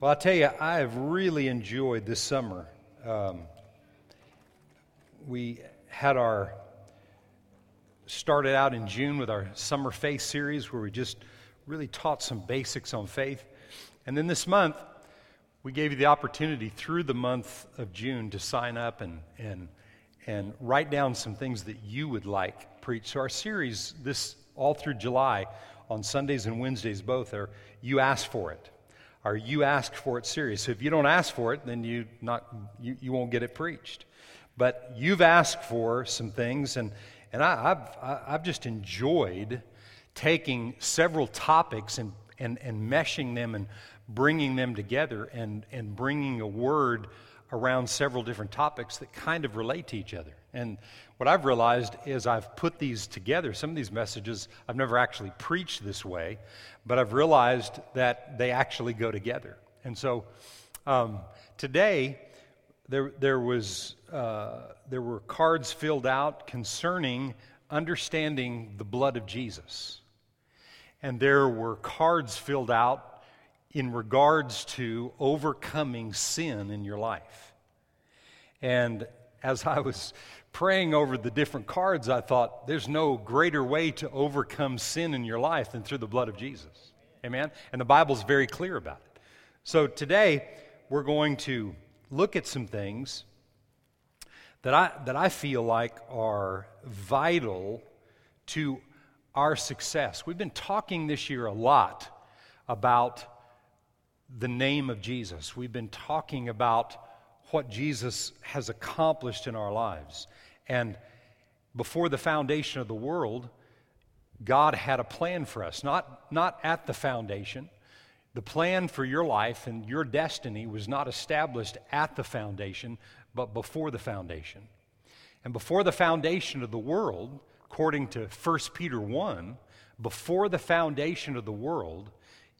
Well, I'll tell you, I have really enjoyed this summer. Um, we had our started out in June with our Summer Faith series where we just really taught some basics on faith. And then this month, we gave you the opportunity through the month of June to sign up and, and, and write down some things that you would like preached. So, our series, this all through July, on Sundays and Wednesdays both, are You Ask For It are you asked for it serious. So if you don't ask for it, then you, not, you, you won't get it preached. But you've asked for some things, and, and I, have I've just enjoyed taking several topics and, and, and meshing them and bringing them together and, and bringing a word around several different topics that kind of relate to each other. And what I've realized is I've put these together. Some of these messages I've never actually preached this way, but I've realized that they actually go together. And so um, today, there, there, was, uh, there were cards filled out concerning understanding the blood of Jesus. And there were cards filled out in regards to overcoming sin in your life. And as I was praying over the different cards, I thought, there's no greater way to overcome sin in your life than through the blood of Jesus. Amen? And the Bible's very clear about it. So today, we're going to look at some things that I, that I feel like are vital to our success. We've been talking this year a lot about the name of Jesus. We've been talking about what Jesus has accomplished in our lives. And before the foundation of the world, God had a plan for us, not, not at the foundation. The plan for your life and your destiny was not established at the foundation, but before the foundation. And before the foundation of the world, according to 1 Peter 1, before the foundation of the world,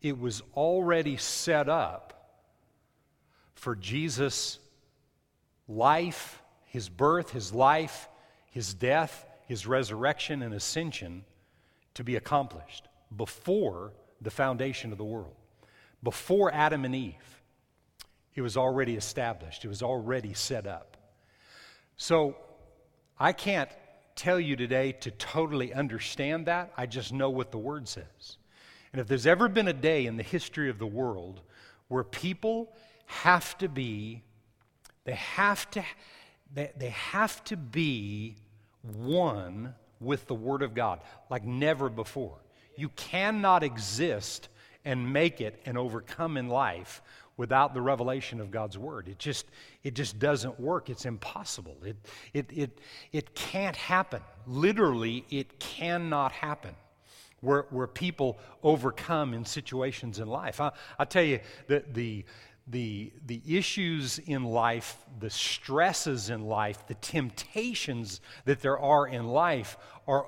it was already set up for Jesus' life, his birth, his life, his death, his resurrection, and ascension to be accomplished before the foundation of the world. Before Adam and Eve, it was already established, it was already set up. So I can't tell you today to totally understand that. I just know what the Word says. And if there's ever been a day in the history of the world where people have to be they have to, they, they have to be one with the Word of God like never before. You cannot exist and make it and overcome in life without the revelation of God's word. It just it just doesn't work. It's impossible. It it it it can't happen. Literally, it cannot happen. Where, where people overcome in situations in life. I, I tell you, the, the, the, the issues in life, the stresses in life, the temptations that there are in life are,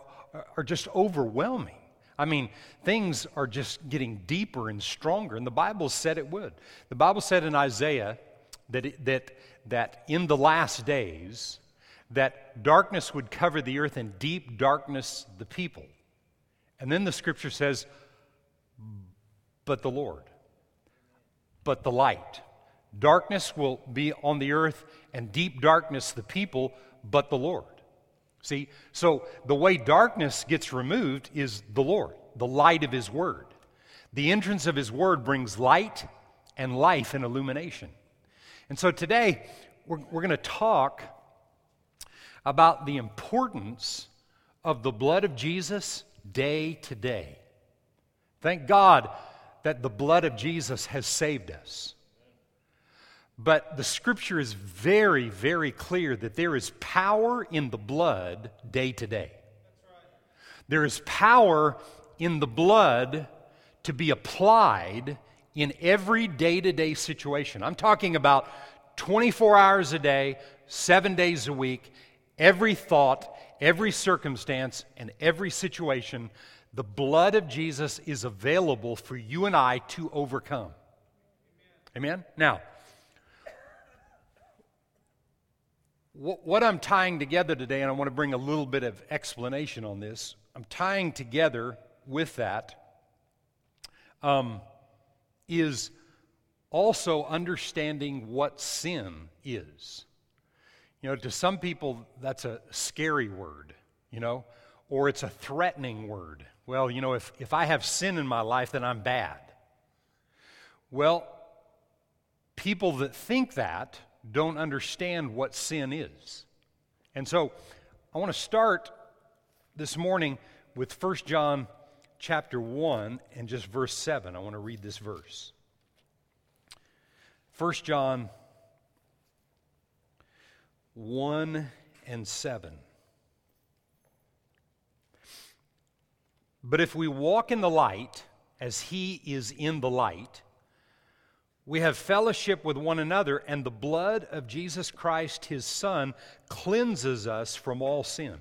are just overwhelming. I mean, things are just getting deeper and stronger, and the Bible said it would. The Bible said in Isaiah that, it, that, that in the last days, that darkness would cover the earth and deep darkness the people. And then the scripture says, but the Lord but the light. Darkness will be on the earth, and deep darkness the people, but the Lord. See, so the way darkness gets removed is the Lord, the light of His Word. The entrance of His Word brings light and life and illumination. And so today, we're, we're going to talk about the importance of the blood of Jesus day to day. Thank God that the blood of Jesus has saved us. But the scripture is very, very clear that there is power in the blood day to day. There is power in the blood to be applied in every day to day situation. I'm talking about 24 hours a day, seven days a week, every thought, every circumstance, and every situation the blood of Jesus is available for you and I to overcome. Amen? Now, what I'm tying together today, and I want to bring a little bit of explanation on this, I'm tying together with that um, is also understanding what sin is. You know, to some people, that's a scary word, you know, or it's a threatening word. Well, you know, if, if I have sin in my life, then I'm bad. Well, people that think that don't understand what sin is. And so I want to start this morning with 1 John chapter 1 and just verse 7. I want to read this verse. 1 John 1 and 7. But if we walk in the light, as he is in the light, we have fellowship with one another, and the blood of Jesus Christ, his Son, cleanses us from all sin.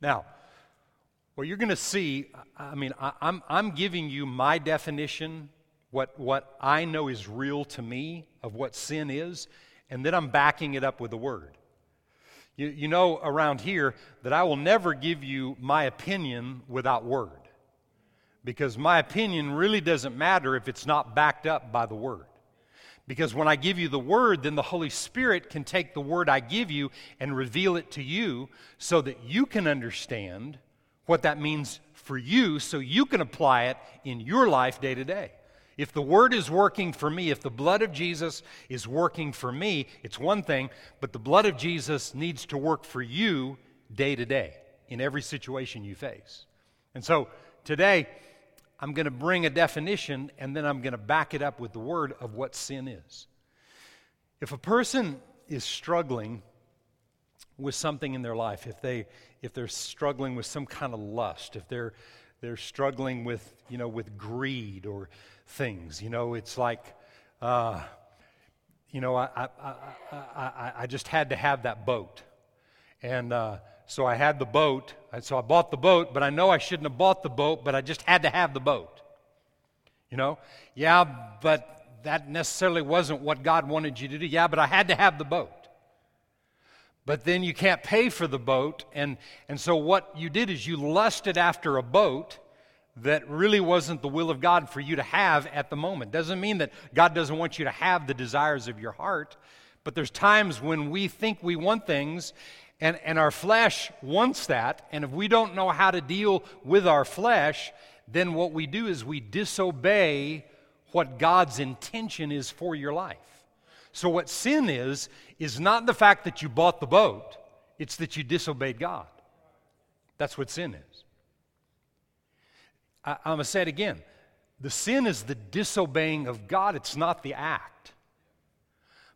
Now, what you're going to see, I mean, I, I'm, I'm giving you my definition, what, what I know is real to me of what sin is, and then I'm backing it up with the Word. You, you know around here that I will never give you my opinion without Word. Because my opinion really doesn't matter if it's not backed up by the Word. Because when I give you the Word, then the Holy Spirit can take the Word I give you and reveal it to you so that you can understand what that means for you so you can apply it in your life day to day. If the word is working for me, if the blood of Jesus is working for me, it's one thing, but the blood of Jesus needs to work for you day to day in every situation you face. And so today, I'm going to bring a definition and then I'm going to back it up with the word of what sin is. If a person is struggling with something in their life, if they if they're struggling with some kind of lust, if they're they're struggling with, you know, with greed or things. You know, it's like, uh, you know, I, I, I, I, just had to have that boat. And uh, so I had the boat. So I bought the boat, but I know I shouldn't have bought the boat, but I just had to have the boat. You know? Yeah, but that necessarily wasn't what God wanted you to do. Yeah, but I had to have the boat. But then you can't pay for the boat. And, and so what you did is you lusted after a boat that really wasn't the will of God for you to have at the moment. Doesn't mean that God doesn't want you to have the desires of your heart, but there's times when we think we want things and, and our flesh wants that, and if we don't know how to deal with our flesh, then what we do is we disobey what God's intention is for your life. So, what sin is, is not the fact that you bought the boat, it's that you disobeyed God. That's what sin is. I, am going to say it again. The sin is the disobeying of God, it's not the act.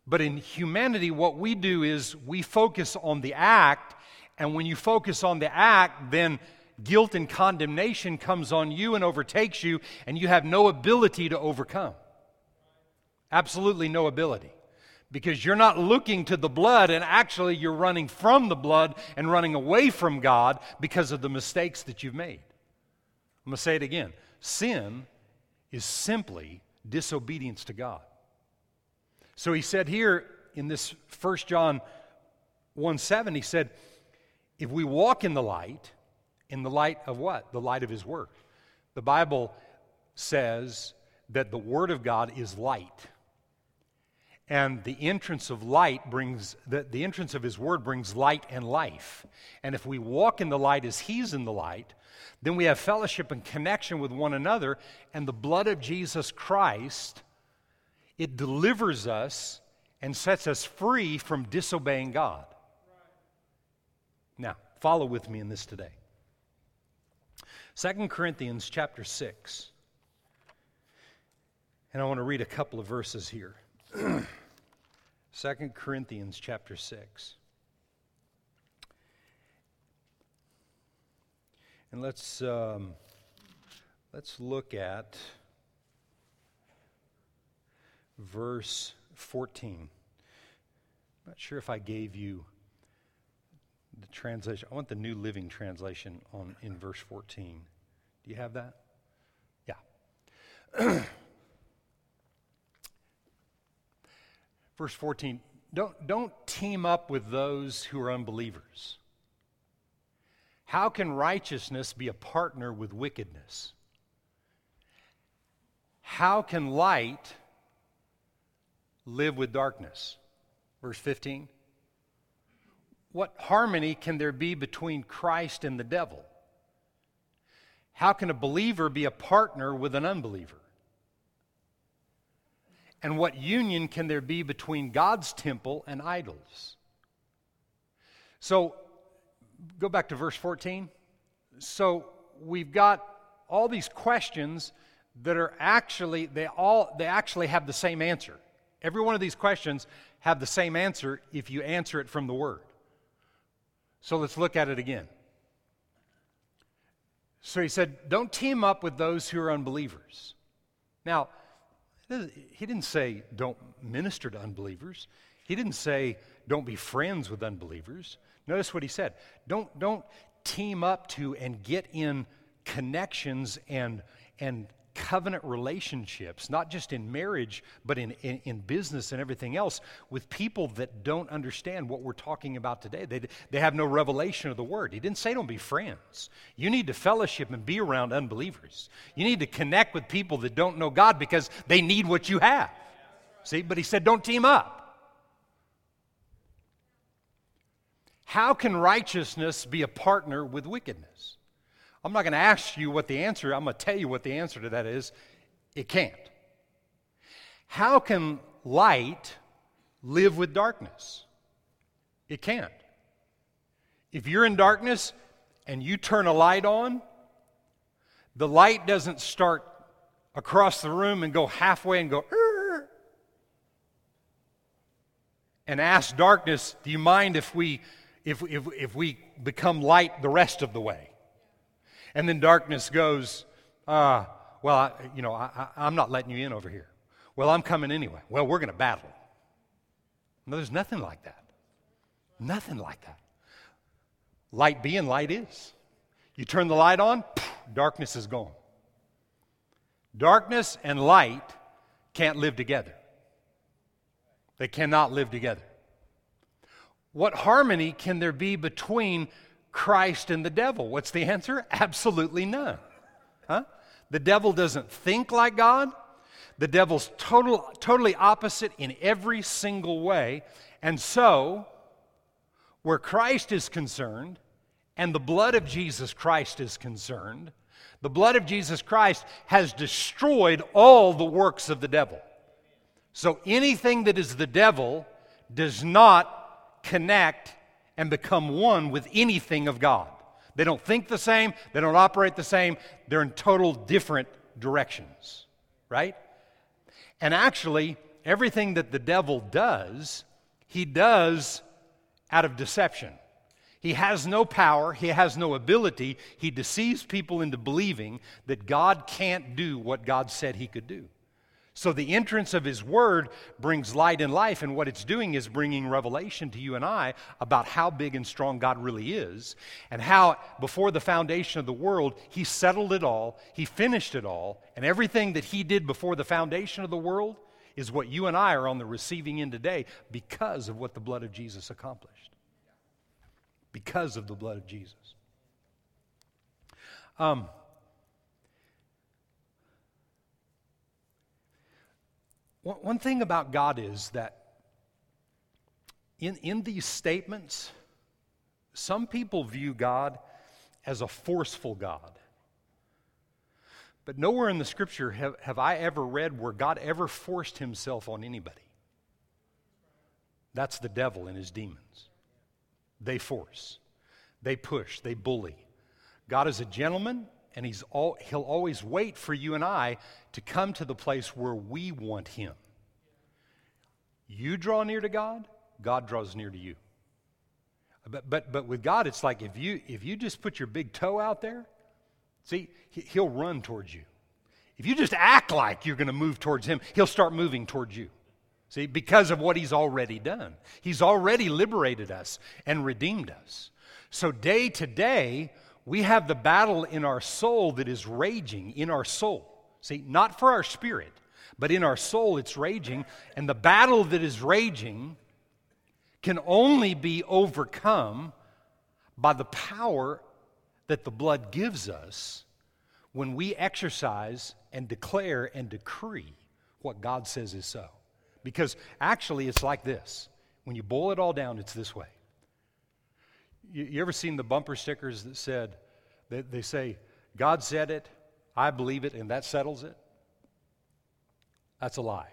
But in humanity, what we do is we focus on the act, and when you focus on the act, then guilt and condemnation comes on you and overtakes you, and you have no ability to overcome. Absolutely no ability. Because you're not looking to the blood, and actually you're running from the blood and running away from God because of the mistakes that you've made. I'm going to say it again. Sin is simply disobedience to God. So he said here in this 1 John 1 7, he said, if we walk in the light, in the light of what? The light of his word. The Bible says that the word of God is light. And the entrance of light brings, the, the entrance of his word brings light and life. And if we walk in the light as he's in the light, then we have fellowship and connection with one another, and the blood of Jesus Christ, it delivers us and sets us free from disobeying God. Now, follow with me in this today. 2 Corinthians chapter 6. And I want to read a couple of verses here. 2 Corinthians chapter 6. And let's, um, let's look at verse 14. I'm not sure if I gave you the translation. I want the New Living Translation on, in verse 14. Do you have that? Yeah. verse 14. Don't, don't team up with those who are unbelievers. How can righteousness be a partner with wickedness? How can light live with darkness. Verse 15. What harmony can there be between Christ and the devil? How can a believer be a partner with an unbeliever? And what union can there be between God's temple and idols? So, go back to verse 14. So, we've got all these questions that are actually they all they actually have the same answer. Every one of these questions have the same answer if you answer it from the word. So let's look at it again. So he said, Don't team up with those who are unbelievers. Now, he didn't say don't minister to unbelievers. He didn't say don't be friends with unbelievers. Notice what he said. Don't, don't team up to and get in connections and, and covenant relationships, not just in marriage, but in, in, in, business and everything else, with people that don't understand what we're talking about today. They, they have no revelation of the word. He didn't say don't be friends. You need to fellowship and be around unbelievers. You need to connect with people that don't know God because they need what you have. See, but he said don't team up. How can righteousness be a partner with wickedness? I'm not going to ask you what the answer, I'm going to tell you what the answer to that is. It can't. How can light live with darkness? It can't. If you're in darkness and you turn a light on, the light doesn't start across the room and go halfway and go, and ask darkness, do you mind if we if, if, if we become light the rest of the way? And then darkness goes, uh, well, I, you know, I, am not letting you in over here. Well, I'm coming anyway. Well, we're going to battle. No, there's nothing like that. Nothing like that. Light being light is. You turn the light on, darkness is gone. Darkness and light can't live together. They cannot live together. What harmony can there be between Christ and the devil? What's the answer? Absolutely none. Huh? The devil doesn't think like God. The devil's total, totally opposite in every single way. And so, where Christ is concerned and the blood of Jesus Christ is concerned, the blood of Jesus Christ has destroyed all the works of the devil. So anything that is the devil does not connect and become one with anything of God. They don't think the same, they don't operate the same, they're in total different directions, right? And actually, everything that the devil does, he does out of deception. He has no power, he has no ability. He deceives people into believing that God can't do what God said he could do. So the entrance of His Word brings light and life, and what it's doing is bringing revelation to you and I about how big and strong God really is, and how before the foundation of the world, He settled it all, He finished it all, and everything that He did before the foundation of the world is what you and I are on the receiving end today because of what the blood of Jesus accomplished. Because of the blood of Jesus. Um, One thing about God is that in, in these statements, some people view God as a forceful God. But nowhere in the scripture have, have I ever read where God ever forced himself on anybody. That's the devil and his demons. They force, they push, they bully. God is a gentleman and he's all, he'll always wait for you and I to come to the place where we want him. You draw near to God, God draws near to you. But, but, but with God, it's like if you, if you just put your big toe out there, see, he'll run towards you. If you just act like you're going to move towards him, he'll start moving towards you. See, because of what he's already done. He's already liberated us and redeemed us. So, day to day, we have the battle in our soul that is raging in our soul. See, not for our spirit, but in our soul it's raging. And the battle that is raging can only be overcome by the power that the blood gives us when we exercise and declare and decree what God says is so. Because actually, it's like this. When you boil it all down, it's this way. You, you ever seen the bumper stickers that said, they, they say, God said it, I believe it, and that settles it? That's a lie.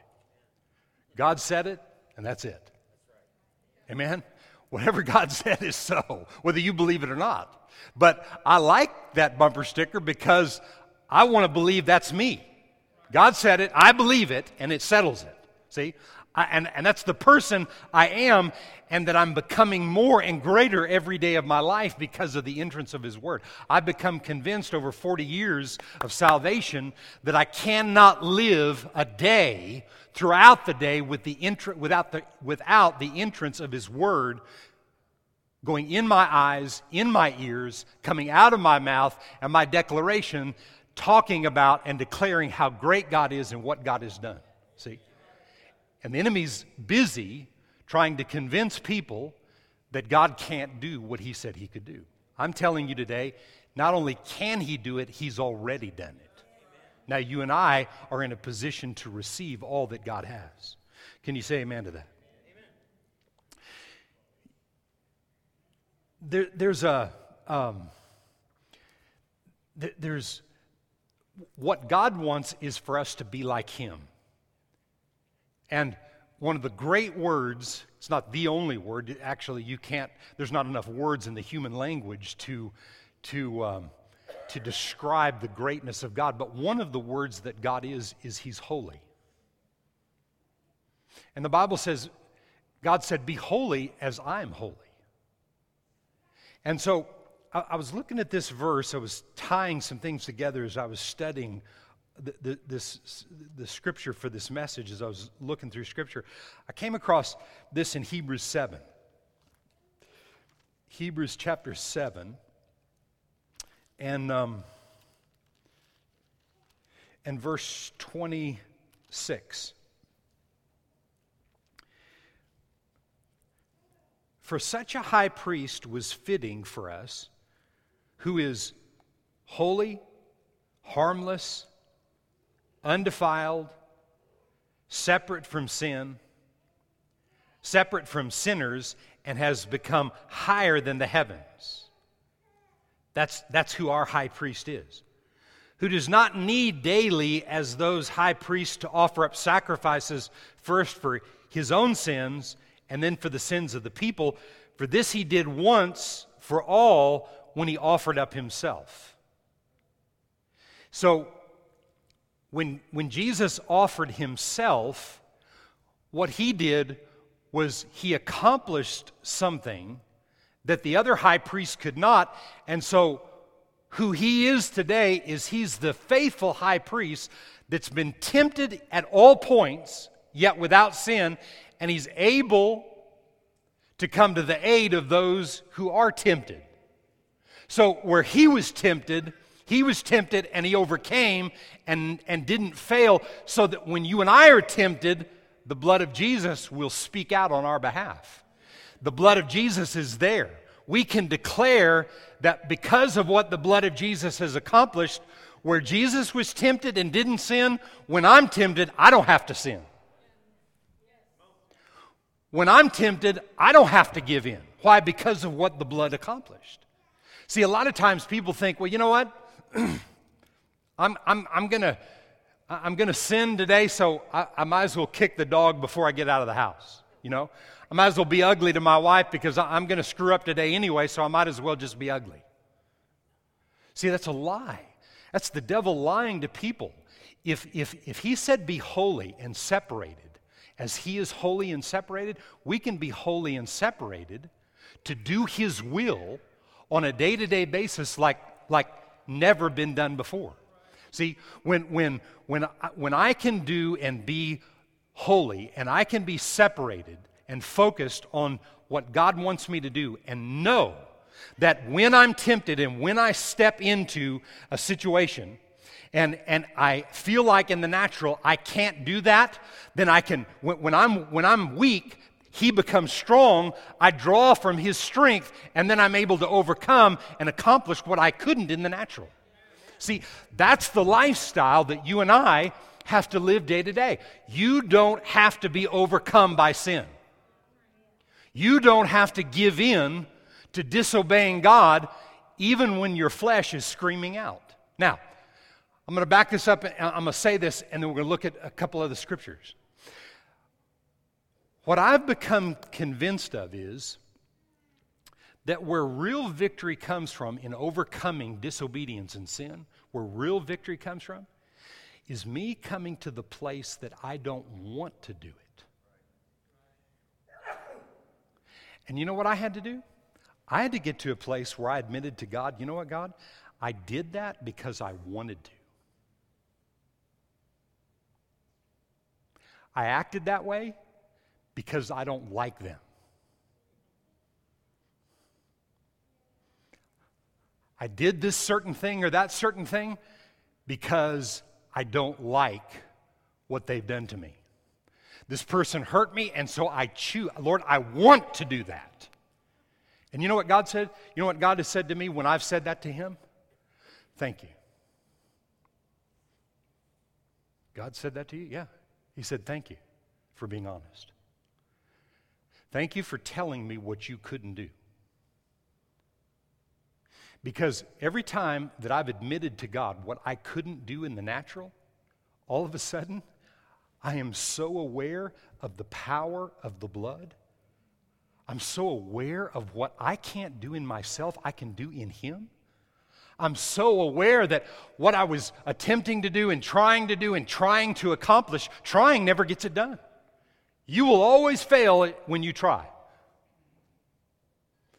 God said it, and that's it. Amen? Whatever God said is so, whether you believe it or not. But I like that bumper sticker because I want to believe that's me. God said it, I believe it, and it settles it. See? I, and, and that's the person I am, and that I'm becoming more and greater every day of my life because of the entrance of His Word. I've become convinced over 40 years of salvation that I cannot live a day throughout the day with the without, the, without the entrance of His Word going in my eyes, in my ears, coming out of my mouth, and my declaration talking about and declaring how great God is and what God has done. See? And the enemy's busy trying to convince people that God can't do what he said he could do. I'm telling you today, not only can he do it, he's already done it. Now, you and I are in a position to receive all that God has. Can you say amen to that? There, there's a um, th- there's what God wants is for us to be like Him. And one of the great words, it's not the only word, actually, you can't, there's not enough words in the human language to, to, um, to describe the greatness of God, but one of the words that God is, is He's holy. And the Bible says, God said, Be holy as I'm holy. And so I, I was looking at this verse, I was tying some things together as I was studying the, this, the scripture for this message as I was looking through scripture, I came across this in Hebrews 7. Hebrews chapter 7. And, um, and verse 26. For such a high priest was fitting for us, who is holy, harmless, undefiled, separate from sin, separate from sinners, and has become higher than the heavens. That's, that's who our high priest is. Who does not need daily, as those high priests, to offer up sacrifices first for his own sins and then for the sins of the people. For this he did once for all when he offered up himself. So when, when Jesus offered himself, what he did was he accomplished something that the other high priest could not. And so, who he is today is he's the faithful high priest that's been tempted at all points, yet without sin, and he's able to come to the aid of those who are tempted. So, where he was tempted, he was tempted and he overcame and, and didn't fail, so that when you and I are tempted, the blood of Jesus will speak out on our behalf. The blood of Jesus is there. We can declare that because of what the blood of Jesus has accomplished, where Jesus was tempted and didn't sin, when I'm tempted, I don't have to sin. When I'm tempted, I don't have to give in. Why? Because of what the blood accomplished. See, a lot of times people think, well, you know what? I'm, I'm, I'm going to I'm to sin today, so I, I, might as well kick the dog before I get out of the house. You know, I might as well be ugly to my wife because I, I'm going to screw up today anyway, so I might as well just be ugly. See, that's a lie. That's the devil lying to people. If, if, if he said be holy and separated, as he is holy and separated, we can be holy and separated to do his will on a day to day basis like, like never been done before. See, when, when, when, I, when I can do and be holy and I can be separated and focused on what God wants me to do and know that when I'm tempted and when I step into a situation and, and I feel like in the natural I can't do that, then I can, when, when I'm, when I'm weak, he becomes strong. I draw from his strength, and then I'm able to overcome and accomplish what I couldn't in the natural. See, that's the lifestyle that you and I have to live day to day. You don't have to be overcome by sin. You don't have to give in to disobeying God even when your flesh is screaming out. Now, I'm going to back this up. I'm going to say this, and then we're going to look at a couple of the scriptures. What I've become convinced of is that where real victory comes from in overcoming disobedience and sin, where real victory comes from, is me coming to the place that I don't want to do it. And you know what I had to do? I had to get to a place where I admitted to God, you know what, God? I did that because I wanted to. I acted that way because I don't like them. I did this certain thing or that certain thing because I don't like what they've done to me. This person hurt me, and so I choose, Lord, I want to do that. And you know what God said? You know what God has said to me when I've said that to Him? Thank you. God said that to you? Yeah. He said, Thank you for being honest. Thank you for telling me what you couldn't do. Because every time that I've admitted to God what I couldn't do in the natural, all of a sudden, I am so aware of the power of the blood. I'm so aware of what I can't do in myself, I can do in Him. I'm so aware that what I was attempting to do and trying to do and trying to accomplish, trying never gets it done. You will always fail when you try.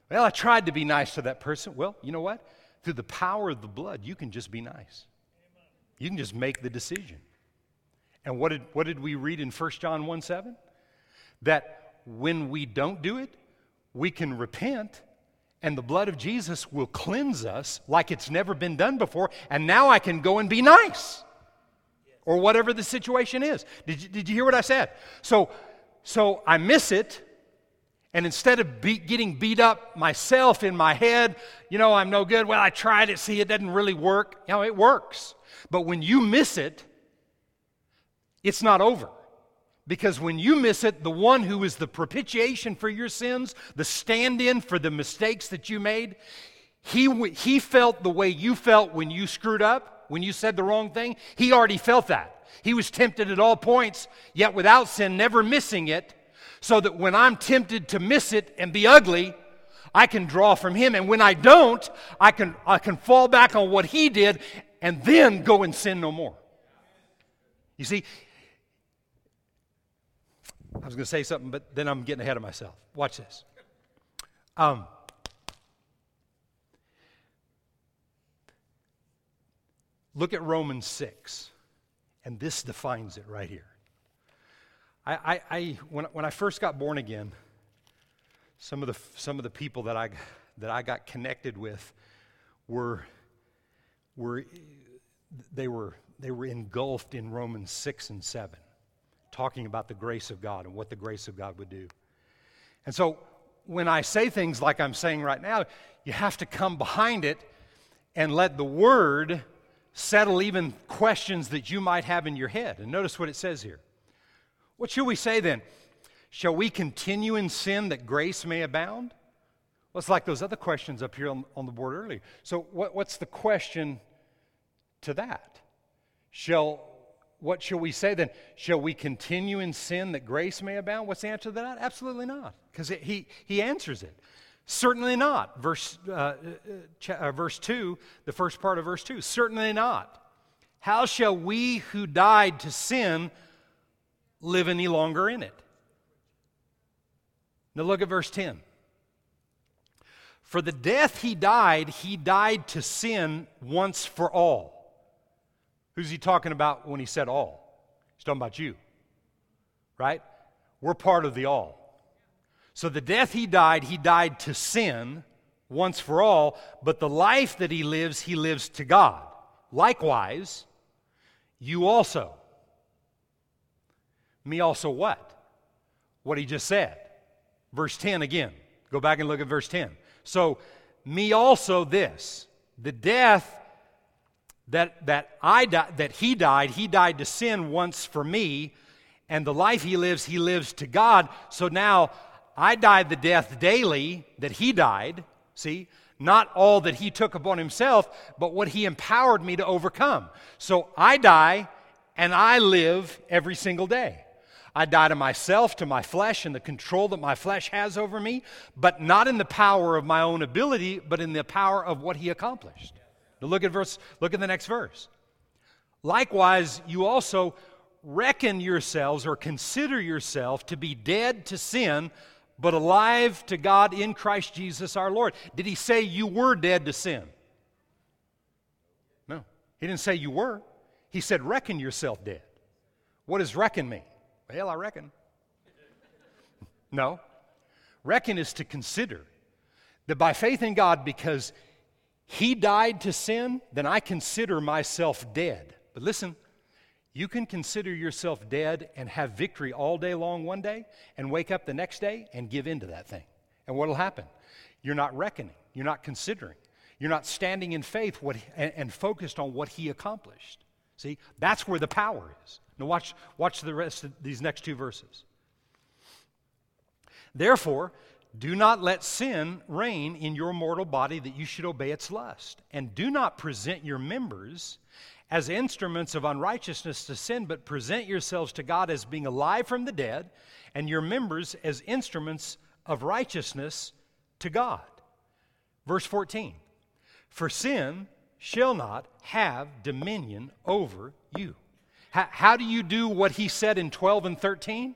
Well, I tried to be nice to that person. Well, you know what? Through the power of the blood, you can just be nice. You can just make the decision. And what did, what did we read in 1 John 1 7? That when we don't do it, we can repent and the blood of Jesus will cleanse us like it's never been done before. And now I can go and be nice or whatever the situation is. Did you, did you hear what I said? So, so I miss it and instead of be, getting beat up myself in my head, you know, I'm no good. Well, I tried it. See, it doesn't really work. You know, it works. But when you miss it, it's not over. Because when you miss it, the one who is the propitiation for your sins, the stand in for the mistakes that you made, he, he felt the way you felt when you screwed up, when you said the wrong thing. He already felt that. He was tempted at all points, yet without sin, never missing it so that when I'm tempted to miss it and be ugly, I can draw from him. And when I don't, I can, I can fall back on what he did and then go and sin no more. You see, I was going to say something, but then I'm getting ahead of myself. Watch this. Um, look at Romans 6, and this defines it right here. I, I, I, when, when I first got born again, some of the, some of the people that I, that I got connected with were, were, they were, they were engulfed in Romans 6 and 7, talking about the grace of God and what the grace of God would do. And so when I say things like I'm saying right now, you have to come behind it and let the Word settle even questions that you might have in your head. And notice what it says here. What should we say then? Shall we continue in sin that grace may abound? Well, it's like those other questions up here on, on the board earlier. So, what, what's the question to that? Shall what shall we say then? Shall we continue in sin that grace may abound? What's the answer to that? Absolutely not, because he, he answers it. Certainly not. Verse, uh, uh, uh, verse 2, the first part of verse 2. Certainly not. How shall we who died to sin live any longer in it. Now look at verse 10. For the death he died, he died to sin once for all. Who's he talking about when he said all? He's talking about you, right? We're part of the all. So the death he died, he died to sin once for all, but the life that he lives, he lives to God. Likewise, you also me also what? What he just said. Verse 10 again. Go back and look at verse 10. So, me also this the death that, that, I di- that he died, he died to sin once for me, and the life he lives, he lives to God. So now I died the death daily that he died, see? Not all that he took upon himself, but what he empowered me to overcome. So I die and I live every single day. I die to myself, to my flesh, and the control that my flesh has over me, but not in the power of my own ability, but in the power of what he accomplished. Now look at verse, look at the next verse. Likewise, you also reckon yourselves or consider yourself to be dead to sin, but alive to God in Christ Jesus our Lord. Did he say you were dead to sin? No. He didn't say you were. He said, reckon yourself dead. What does reckon mean? Well, I reckon. no. Reckon is to consider that by faith in God, because He died to sin, then I consider myself dead. But listen, you can consider yourself dead and have victory all day long one day and wake up the next day and give in to that thing. And what will happen? You're not reckoning, you're not considering, you're not standing in faith what, and, and focused on what He accomplished. See, that's where the power is. Now, watch, watch the rest of these next two verses. Therefore, do not let sin reign in your mortal body that you should obey its lust. And do not present your members as instruments of unrighteousness to sin, but present yourselves to God as being alive from the dead, and your members as instruments of righteousness to God. Verse 14 For sin shall not have dominion over you. How, how, do you do what he said in 12 and 13?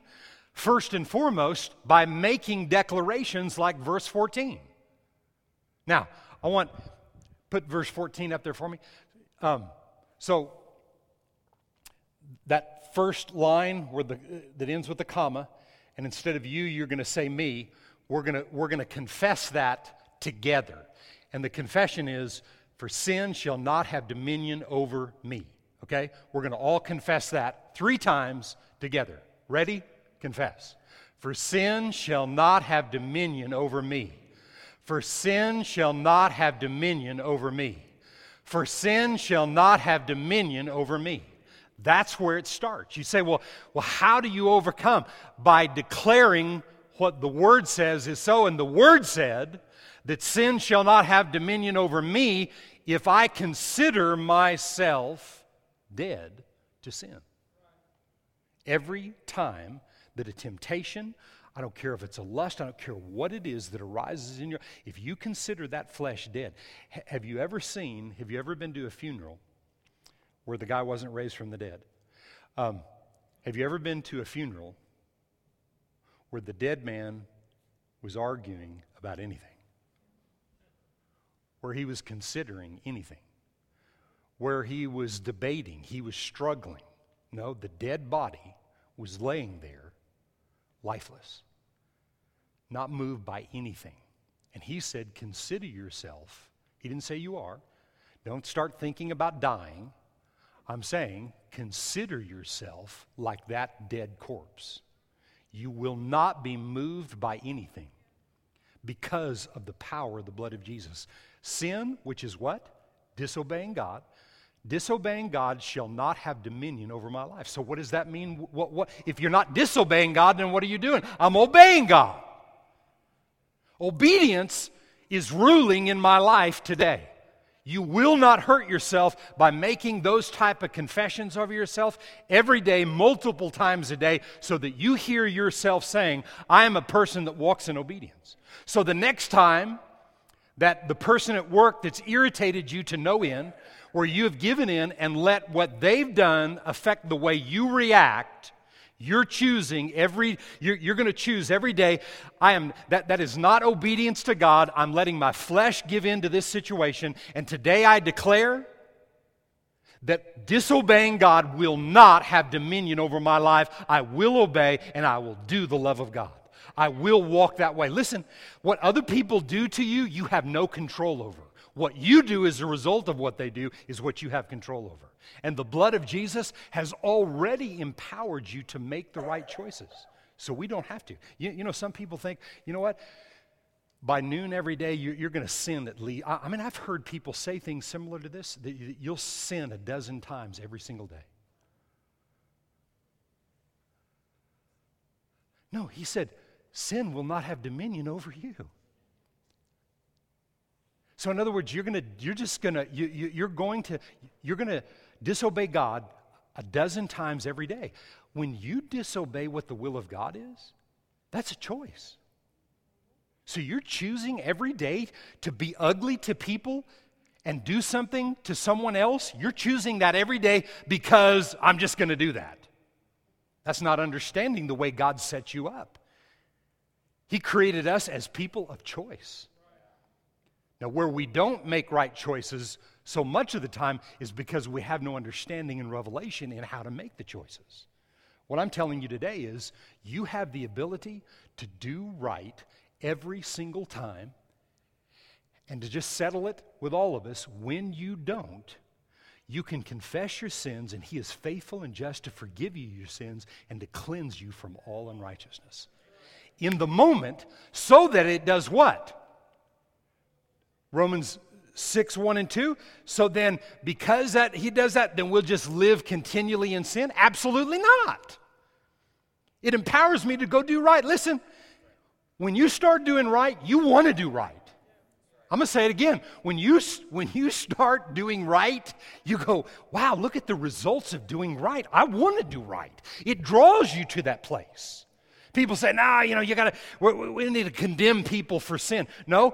First and foremost, by making declarations like verse 14. Now, I want put verse 14 up there for me. Um, so that first line where the, that ends with the comma, and instead of you, you're going to say me. We're going we're going to confess that together, and the confession is for sin shall not have dominion over me. Okay? We're going to all confess that three times together. Ready? Confess. For sin shall not have dominion over me. For sin shall not have dominion over me. For sin shall not have dominion over me. That's where it starts. You say, well, well, how do you overcome? By declaring what the Word says is so. And the Word said that sin shall not have dominion over me if I consider myself dead to sin. Every time that a temptation, I don't care if it's a lust, I don't care what it is that arises in your if you consider that flesh dead. have you ever seen, have you ever been to a funeral where the guy wasn't raised from the dead? Um, have you ever been to a funeral where the dead man was arguing about anything? where he was considering anything, where he was debating, he was struggling. No, the dead body was laying there, lifeless, not moved by anything. And he said, Consider yourself. He didn't say you are. Don't start thinking about dying. I'm saying, consider yourself like that dead corpse. You will not be moved by anything because of the power of the blood of Jesus. Sin, which is what? Disobeying God. Disobeying God shall not have dominion over my life. So, what does that mean? What, what, if you're not disobeying God, then what are you doing? I'm obeying God. Obedience is ruling in my life today. You will not hurt yourself by making those type of confessions over yourself every day, multiple times a day, so that you hear yourself saying, I am a person that walks in obedience. So the next time that the person at work that's irritated you to no end, where you have given in and let what they've done affect the way you react, you're choosing every, you're, you're going to choose every day. I am, that, that is not obedience to God. I'm letting my flesh give in to this situation. And today I declare that disobeying God will not have dominion over my life. I will obey and I will do the love of God. I will walk that way. Listen, what other people do to you, you have no control over. What you do as a result of what they do is what you have control over. And the blood of Jesus has already empowered you to make the right choices. So we don't have to. You, you know, some people think, you know what? by noon every day, you're, you're going to sin at least. I, I mean, I've heard people say things similar to this that you'll sin a dozen times every single day. No, he said, sin will not have dominion over you. So, in other words, you're, gonna, you're just to, you, you, you're going to, you're going to disobey God a dozen times every day. When you disobey what the will of God is, that's a choice. So you're choosing every day to be ugly to people and do something to someone else? You're choosing that every day because I'm just going to do that. That's not understanding the way God set you up. He created us as people of choice. Now, where we don't make right choices so much of the time is because we have no understanding and revelation in how to make the choices. What I'm telling you today is you have the ability to do right every single time and to just settle it with all of us. When you don't, you can confess your sins, and He is faithful and just to forgive you your sins and to cleanse you from all unrighteousness. In the moment, so that it does what? Romans 6, 1 and 2. So then, because that he does that, then we'll just live continually in sin? Absolutely not. It empowers me to go do right. Listen, when you start doing right, you want to do right. I'm going to say it again. When you, when you start doing right, you go, wow, look at the results of doing right. I want to do right. It draws you to that place. People say, nah, you know, you got to, we need to condemn people for sin. No,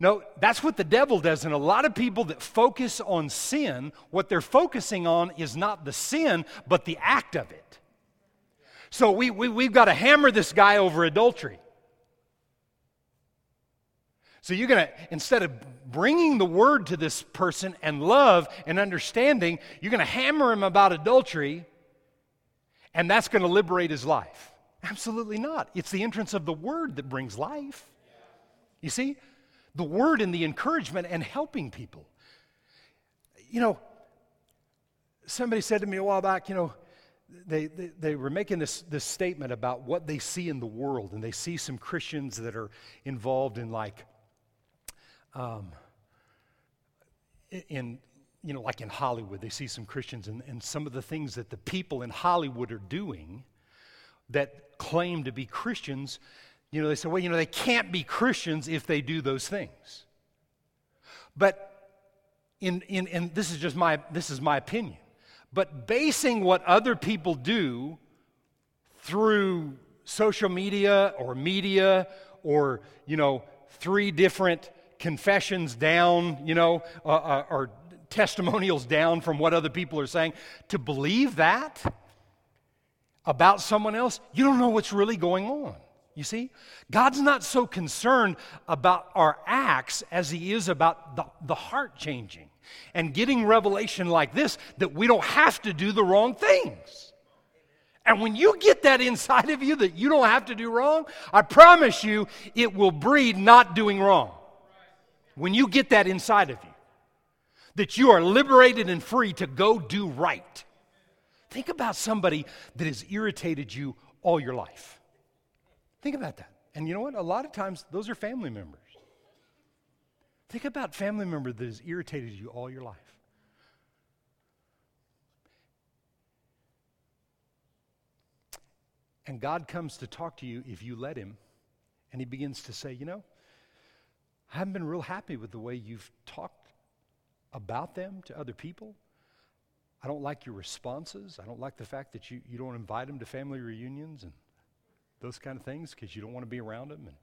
no, that's what the devil does. And a lot of people that focus on sin, what they're focusing on is not the sin, but the act of it. So we, we, we've got to hammer this guy over adultery. So you're going to, instead of bringing the word to this person and love and understanding, you're going to hammer him about adultery, and that's going to liberate his life. Absolutely not. It's the entrance of the word that brings life. You see? The word and the encouragement and helping people. You know, somebody said to me a while back, you know, they, they, they, were making this, this statement about what they see in the world, and they see some Christians that are involved in like um, in you know like in hollywood they see some christians and, and some of the things that the people in hollywood are doing that claim to be christians you know they say well you know they can't be christians if they do those things but in, in, in this is just my this is my opinion but basing what other people do through social media or media or you know three different confessions down, you know, uh, uh, or testimonials down from what other people are saying, to believe that about someone else, you don't know what's really going on. You see? God's not so concerned about our acts as He is about the, the heart changing and getting revelation like this that we don't have to do the wrong things. And when you get that inside of you that you don't have to do wrong, I promise you it will breed not doing wrong. When you get that inside of you, that you are liberated and free to go do right. Think about somebody that has irritated you all your life. Think about that. And you know what? A lot of times those are family members. Think about family member that has irritated you all your life. And God comes to talk to you if you let him, and he begins to say, You know, I haven't been real happy with the way you've talked about them to other people. I don't like your responses. I don't like the fact that you, you don't invite them to family reunions and those kind of things because you don't want to be around them. And,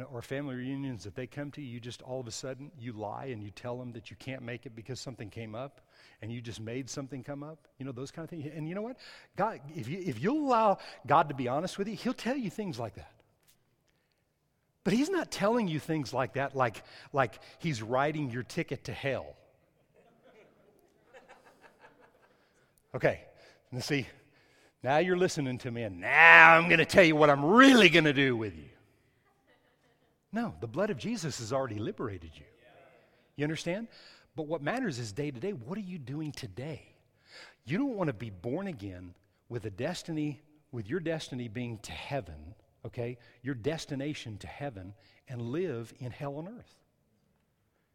and, or family reunions that they come to, you you just all of a sudden you lie and you tell them that you can't make it because something came up and you just made something come up. You know, those kind of things. And you know what? God, if, you, if you'll allow God to be honest with you, He'll tell you things like that. But he's not telling you things like that, like, like he's writing your ticket to hell. Okay, let's see. Now you're listening to me, and now I'm going to tell you what I'm really going to do with you. No, the blood of Jesus has already liberated you. You understand? But what matters is day to day, what are you doing today? You don't want to be born again with a destiny, with your destiny being to heaven okay, your destination to heaven and live in hell on earth.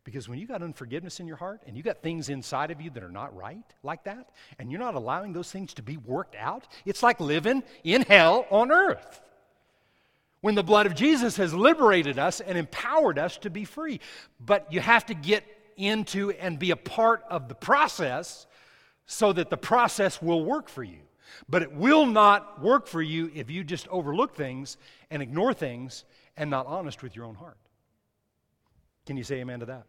Because when you got unforgiveness in your heart and you got things inside of you that are not right like that, and you're not allowing those things to be worked out, it's like living in hell on earth. When the blood of Jesus has liberated us and empowered us to be free. But you have to get into and be a part of the process so that the process will work for you. But it will not work for you if you just overlook things and ignore things and not honest with your own heart. Can you say amen to that?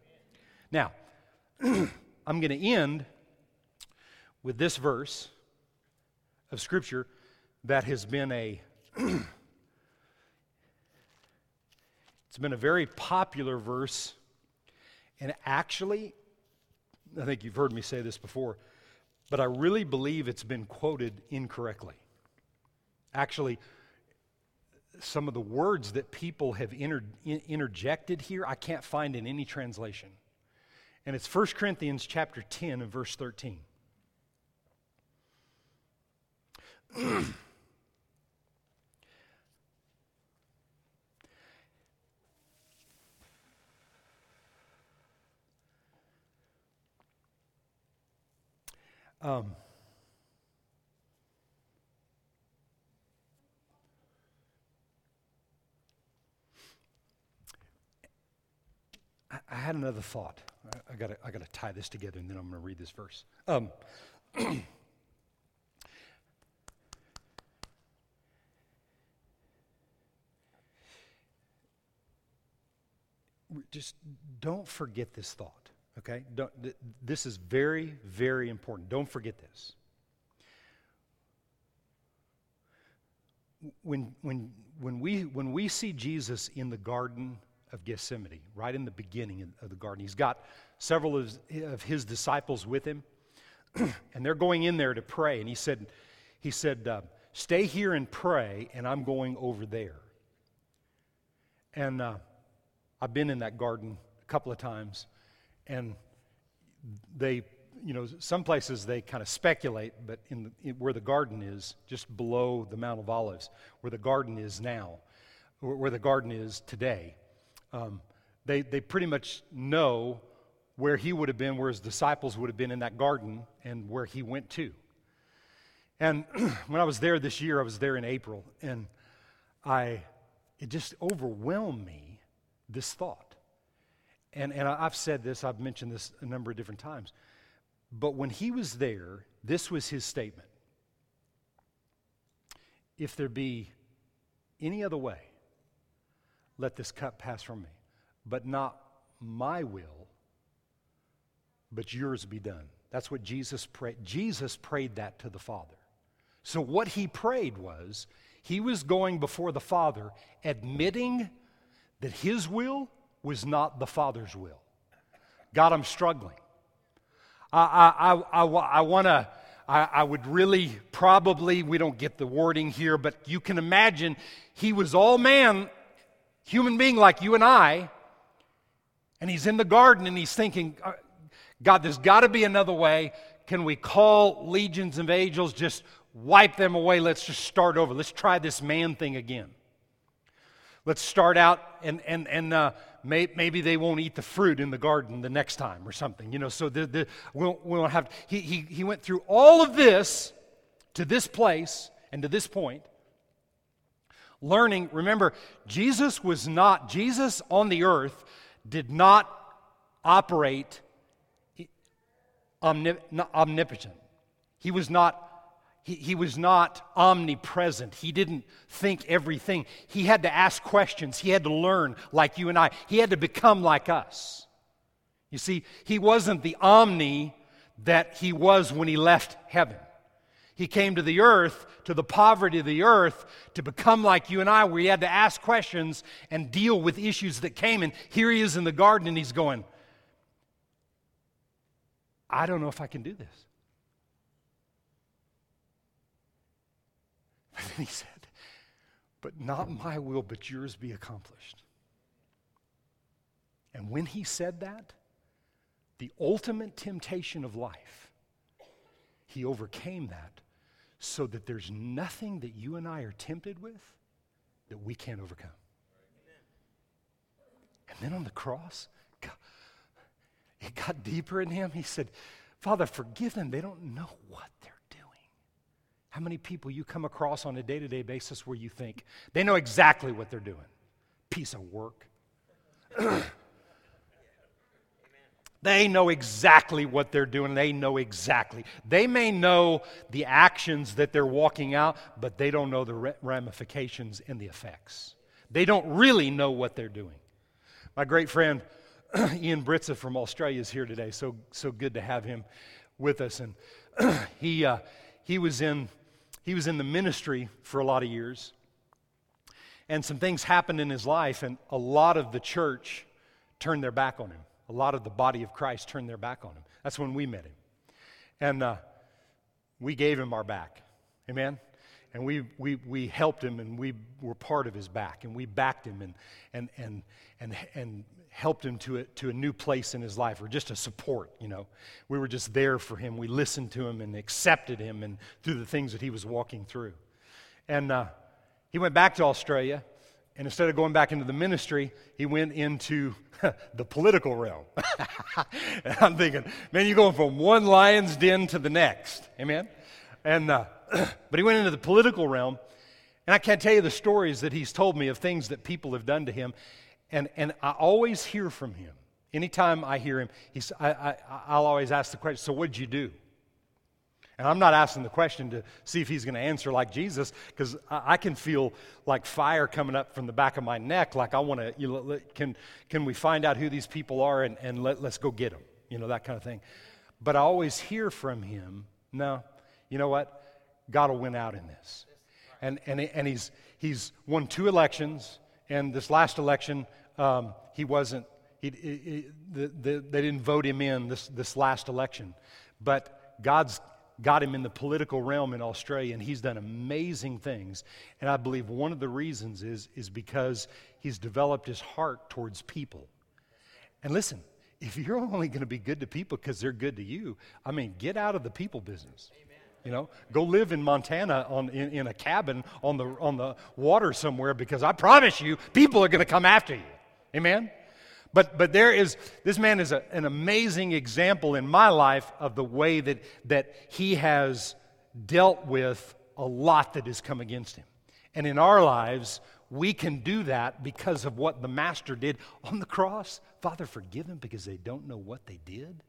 Now, I'm going to end with this verse of Scripture that has been a. it's been a very popular verse, and actually, I think you've heard me say this before, but I really believe it's been quoted incorrectly. Actually, some of the words that people have inter- interjected here, I can't find in any translation. And it's 1 Corinthians chapter 10 and verse 13. um, I, I had another thought. I, gotta, I gotta tie this together and then I'm gonna read this verse. Um, just don't forget this thought, okay? Don't, th- this is very, very important. Don't forget this. When, when, when, we, when we see Jesus in the Garden of Gethsemane, right in the beginning of the garden. He's got several of his, disciples with him, and they're going in there to pray. And he said, he said uh, Stay here and pray, and I'm going over there. And uh, I've been in that garden a couple of times, and they, you know, some places they kind of speculate, but in, the, in where the garden is, just below the Mount of Olives, where the garden is now, where the garden is today, um, they, they pretty much know where he would have been, where his disciples would have been in that garden, and where he went to. And when I was there this year, I was there in April, and I, it just overwhelmed me, this thought. And, and I've said this, I've mentioned this a number of different times. But when he was there, this was his statement If there be any other way, let this cup pass from me. But not my will, but yours be done. That's what Jesus prayed. Jesus prayed that to the Father. So, what he prayed was he was going before the Father, admitting that his will was not the Father's will. God, I'm struggling. I, I, I, I, I want to. I, I, would really probably, we don't get the wording here, but you can imagine he was all man human being like you and I, and he's in the garden and he's thinking, uh, God, there's got to be another way. Can we call legions of angels, just wipe them away? Let's just start over. Let's try this man thing again. Let's start out and, and, and uh, may, maybe they won't eat the fruit in the garden the next time or something. You know, so the, the, we, won't, we won't have. He, he, he went through all of this to this place and to this point learning. Remember, Jesus was not, Jesus on the earth did not operate omnipotent. He was not. He, he was not omnipresent. He didn't think everything. He had to ask questions. He had to learn like you and I. He had to become like us. You see, he wasn't the omni that he was when he left heaven. He came to the earth, to the poverty of the earth, to become like you and I, where he had to ask questions and deal with issues that came. And here he is in the garden and he's going, I don't know if I can do this. And then he said, But not my will, but yours be accomplished. And when he said that, the ultimate temptation of life, he overcame that so that there's nothing that you and I are tempted with that we can't overcome. And then on the cross, God, it got deeper in him. He said, Father, forgive them. They don't know what they're doing. How many people you come across on a day to day basis where you think they know exactly what they're doing? Piece of work. They know exactly what they're doing. They know exactly. They may know the actions that they're walking out, but they don't know the ramifications and the effects. They don't really know what they're doing. My great friend Ian Britza from Australia is here today. So, so good to have him with us. And he, uh, he, was in, he was in the ministry for a lot of years. And some things happened in his life, and a lot of the church turned their back on him a lot of the body of Christ turned their back on him. That's when we met him. And uh, we gave him our back. Amen? And we, we, we helped him and we were part of his back and we backed him and, and, and, and, and helped him to a, to a new place in his life or just a support, you know. We were just there for him. We listened to him and accepted him and through the things that he was walking through. And uh, he went back to Australia and instead of going back into the ministry, he went into the political realm. I'm thinking, man, you're going from one lion's den to the next. Amen? And, uh, but he went into the political realm. And I can't tell you the stories that he's told me of things that people have done to him. And, and I always hear from him. Anytime I hear him, he's, I, I, I'll always ask the question, so what'd you do? And I'm not asking the question to see if he's going to answer like Jesus, because I can feel like fire coming up from the back of my neck, like I want to, you know, can, can we find out who these people are and, and let, let's go get them, you know, that kind of thing. But I always hear from him, no, you know what? God will win out in this. And, and, and he's, he's won two elections, and this last election, um, he wasn't, he, he, he the, the, they didn't vote him in this, this last election. But God's got him in the political realm in Australia, and he's done amazing things. And I believe one of the reasons is, is because he's developed his heart towards people. And listen, if you're only going to be good to people because they're good to you, I mean, get out of the people business. You know, go live in Montana on, in, in a cabin on the, on the water somewhere because I promise you, people are going to come after you. Amen? But, but there is, this man is a, an amazing example in my life of the way that, that he has dealt with a lot that has come against him. And in our lives, we can do that because of what the Master did on the cross. Father, forgive them because they don't know what they did.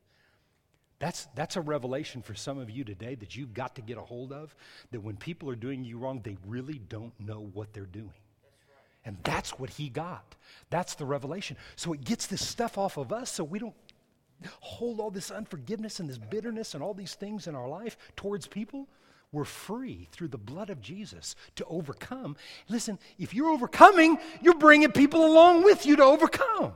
That's, that's a revelation for some of you today that you've got to get a hold of. That when people are doing you wrong, they really don't know what they're doing. And that's what he got. That's the revelation. So it gets this stuff off of us so we don't hold all this unforgiveness and this bitterness and all these things in our life towards people. We're free through the blood of Jesus to overcome. Listen, if you're overcoming, you're bringing people along with you to overcome.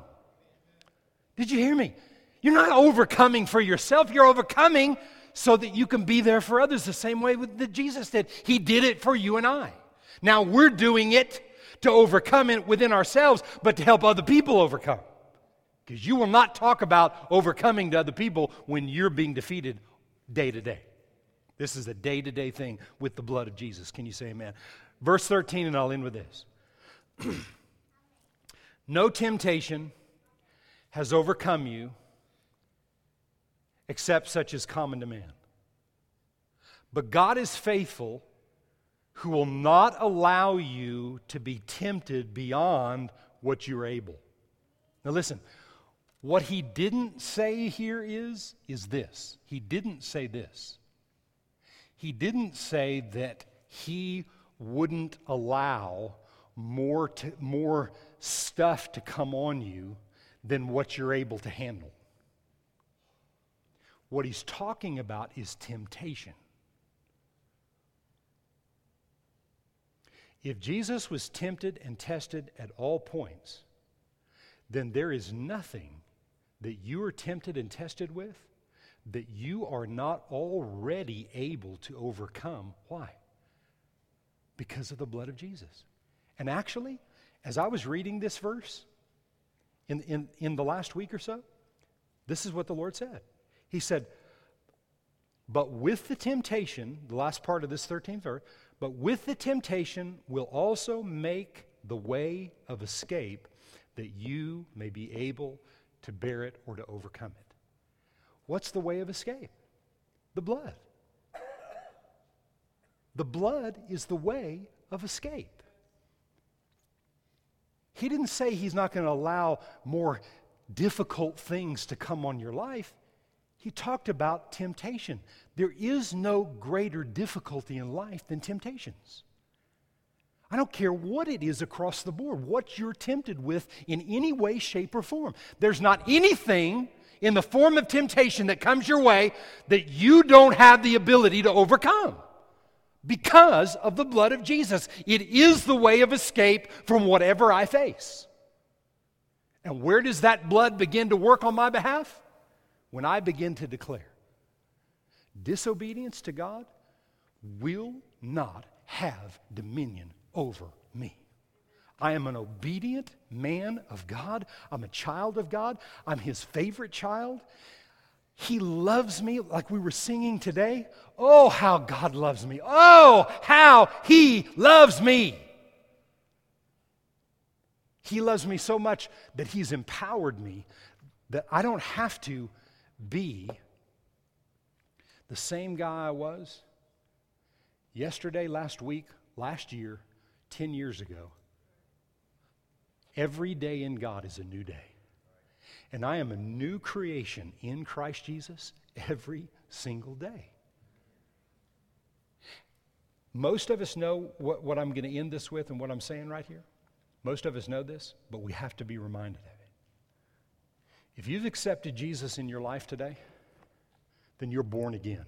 Did you hear me? You're not overcoming for yourself, you're overcoming so that you can be there for others the same way that Jesus did. He did it for you and I. Now we're doing it to overcome it within ourselves, but to help other people overcome. Because you will not talk about overcoming to other people when you're being defeated day to day. This is a day to day thing with the blood of Jesus. Can you say amen? Verse 13, and I'll end with this. no temptation has overcome you except such as common to man. But God is faithful who will not allow you to be tempted beyond what you're able. Now listen, what he didn't say here is is this. He didn't say this. He didn't say that he wouldn't allow more to, more stuff to come on you than what you're able to handle. What he's talking about is temptation. If Jesus was tempted and tested at all points, then there is nothing that you are tempted and tested with that you are not already able to overcome. Why? Because of the blood of Jesus. And actually, as I was reading this verse in, in, in the last week or so, this is what the Lord said. He said, But with the temptation, the last part of this 13th verse, but with the temptation will also make the way of escape that you may be able to bear it or to overcome it. What's the way of escape? The blood. The blood is the way of escape. He didn't say he's not going to allow more difficult things to come on your life. He talked about temptation. There is no greater difficulty in life than temptations. I don't care what it is across the board, what you're tempted with in any way, shape, or form. There's not anything in the form of temptation that comes your way that you don't have the ability to overcome because of the blood of Jesus. It is the way of escape from whatever I face. And where does that blood begin to work on my behalf? When I begin to declare disobedience to God will not have dominion over me. I am an obedient man of God. I'm a child of God. I'm his favorite child. He loves me like we were singing today. Oh, how God loves me. Oh, how He loves me. He loves me so much that He's empowered me that I don't have to be the same guy I was yesterday, last week, last year, 10 years ago. Every day in God is a new day. And I am a new creation in Christ Jesus every single day. Most of us know what, what I'm going to end this with and what I'm saying right here. Most of us know this, but we have to be reminded of it. If you've accepted Jesus in your life today, then you're born again.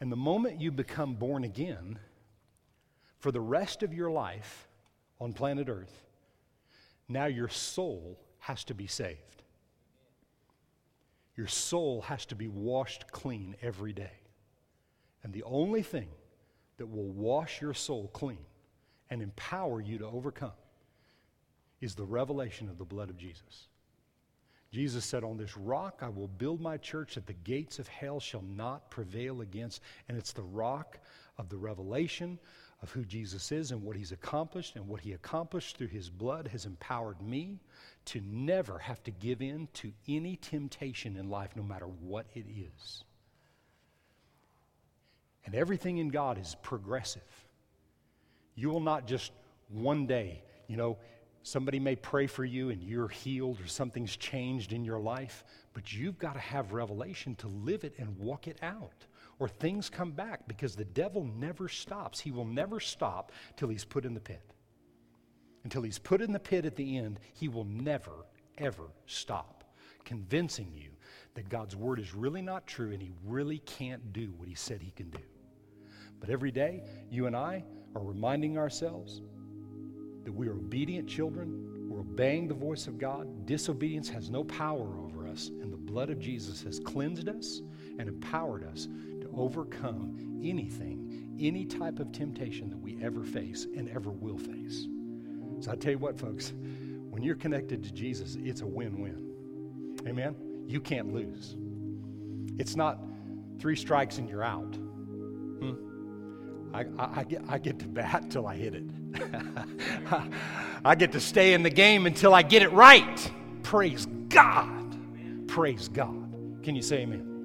And the moment you become born again, for the rest of your life on planet Earth, now your soul has to be saved. Your soul has to be washed clean every day. And the only thing that will wash your soul clean and empower you to overcome is the revelation of the blood of Jesus. Jesus said, On this rock I will build my church that the gates of hell shall not prevail against. And it's the rock of the revelation of who Jesus is and what he's accomplished. And what he accomplished through his blood has empowered me to never have to give in to any temptation in life, no matter what it is. And everything in God is progressive. You will not just one day, you know, somebody may pray for you and you're healed or something's changed in your life, but you've got to have revelation to live it and walk it out. Or things come back because the devil never stops. He will never stop till he's put in the pit until he's put in the pit at the end, he will never, ever stop convincing you that God's word is really not true and he really can't do what he said he can do. But every day, you and I are reminding ourselves that we are obedient children. We're obeying the voice of God. Disobedience has no power over us, and the blood of Jesus has cleansed us and empowered us to overcome anything, any type of temptation that we ever face and ever will face. So I tell you what, folks, when you're connected to Jesus, it's a win win. Amen? You can't lose. It's not three strikes and you're out. Hmm? I, I, I, get, I get to bat till I hit it. I get to stay in the game until I get it right. Praise God. Praise God. Can you say amen?